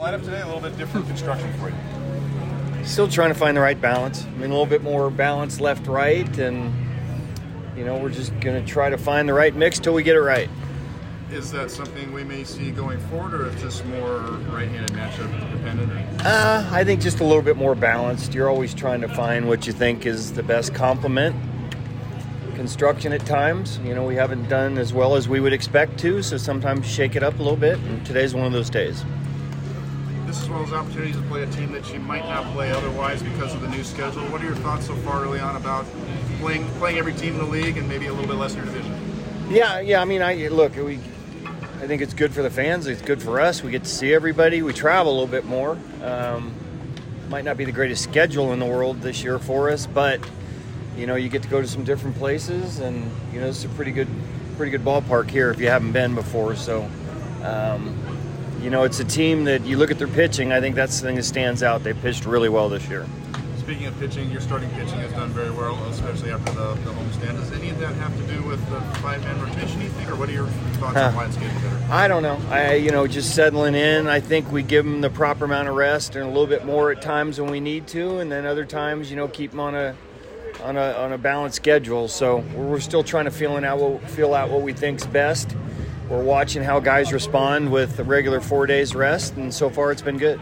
Lineup today a little bit different construction for you. Still trying to find the right balance. I mean, a little bit more balance left right, and you know, we're just going to try to find the right mix till we get it right. Is that something we may see going forward, or is this more right-handed matchup dependent? Uh, I think just a little bit more balanced. You're always trying to find what you think is the best complement. Construction at times, you know, we haven't done as well as we would expect to, so sometimes shake it up a little bit, and today's one of those days. This as well as opportunities to play a team that you might not play otherwise because of the new schedule. What are your thoughts so far early on about playing playing every team in the league and maybe a little bit less in your division? Yeah, yeah. I mean, I look. We, I think it's good for the fans. It's good for us. We get to see everybody. We travel a little bit more. Um, might not be the greatest schedule in the world this year for us, but you know, you get to go to some different places, and you know, it's a pretty good, pretty good ballpark here if you haven't been before. So. Um, you know, it's a team that you look at their pitching. I think that's the thing that stands out. They pitched really well this year. Speaking of pitching, your starting pitching has done very well, especially after the, the homestand. Does any of that have to do with the five-man rotation, you think, or what are your thoughts huh. on why it's getting better? I don't know. I, you know, just settling in. I think we give them the proper amount of rest and a little bit more at times when we need to, and then other times, you know, keep them on a on a on a balanced schedule. So we're still trying to feel out what feel out what we think's best we're watching how guys respond with the regular four days rest, and so far it's been good.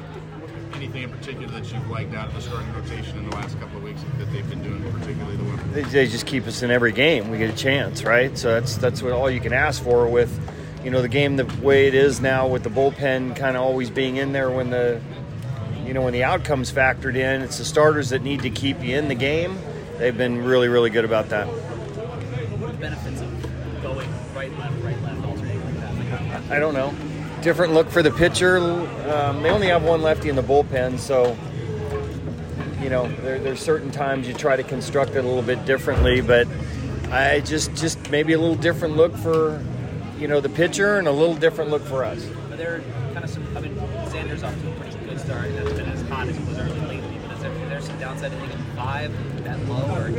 Anything in particular that you've liked out of the starting rotation in the last couple of weeks that they've been doing particularly the well? They, they just keep us in every game. We get a chance, right? So that's that's what all you can ask for with, you know, the game the way it is now with the bullpen kind of always being in there when the, you know, when the outcomes factored in. It's the starters that need to keep you in the game. They've been really really good about that. I don't know. Different look for the pitcher. Um, they only have one lefty in the bullpen, so you know there, there's certain times you try to construct it a little bit differently. But I just just maybe a little different look for you know the pitcher and a little different look for us. But there kind of some. I mean, Xander's off to a pretty good start. Hasn't been as hot as he was early lately. But is there, is there some downside to hitting five that low or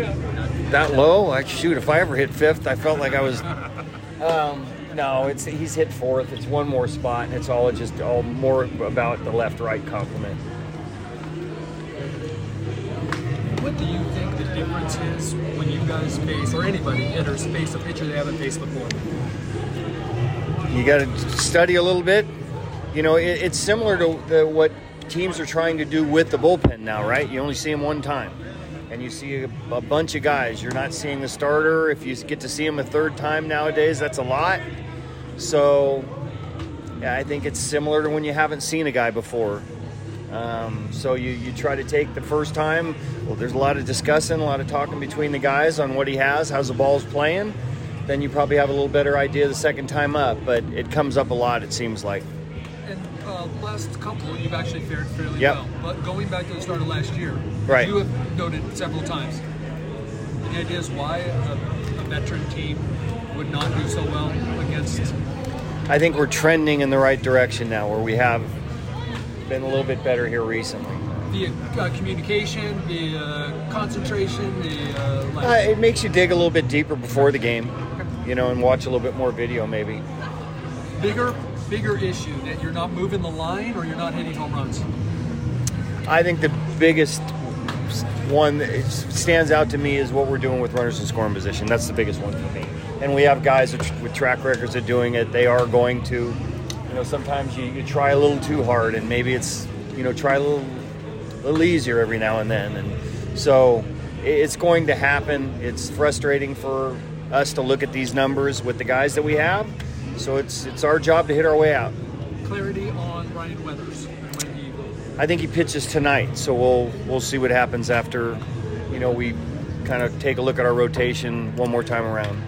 that low? Like shoot, if I ever hit fifth, I felt like I was. Um, no, it's he's hit fourth. It's one more spot, and it's all just all more about the left-right complement. What do you think the difference is when you guys face, or anybody enters face a pitcher they haven't faced before? You got to study a little bit. You know, it, it's similar to the, what teams are trying to do with the bullpen now, right? You only see them one time and you see a, a, bunch of guys. You're not seeing the starter. If you get to see him a third time nowadays, that's a lot. So, yeah, I think it's similar to when you haven't seen a guy before. Um, so you, you try to take the first time. Well, there's a lot of discussing, a lot of talking between the guys on what he has, how's the ball's playing. Then you probably have a little better idea the second time up. But it comes up a lot, it seems like uh, last couple, you've actually fared fairly yep. well. But going back to the start of last year, right. you have noted several times. Any ideas why a, a veteran team would not do so well against? I think we're trending in the right direction now, where we have been a little bit better here recently. The uh, communication, the uh, concentration, the uh, like... Uh, it makes you dig a little bit deeper before the game, you know, and watch a little bit more video maybe. Bigger bigger issue that you're not moving the line or you're not hitting home runs? I think the biggest one that stands out to me is what we're doing with runners in scoring position. That's the biggest one for me. And we have guys with track records of doing it. They are going to, you know, sometimes you, you try a little too hard, and maybe it's, you know, try a little, a little easier every now and then. And so it's going to happen. It's frustrating for us to look at these numbers with the guys that we have so it's it's our job to hit our way out. Clarity on Ryan Weathers. I think he pitches tonight, so we'll we'll see what happens after, you know, we kind of take a look at our rotation one more time around.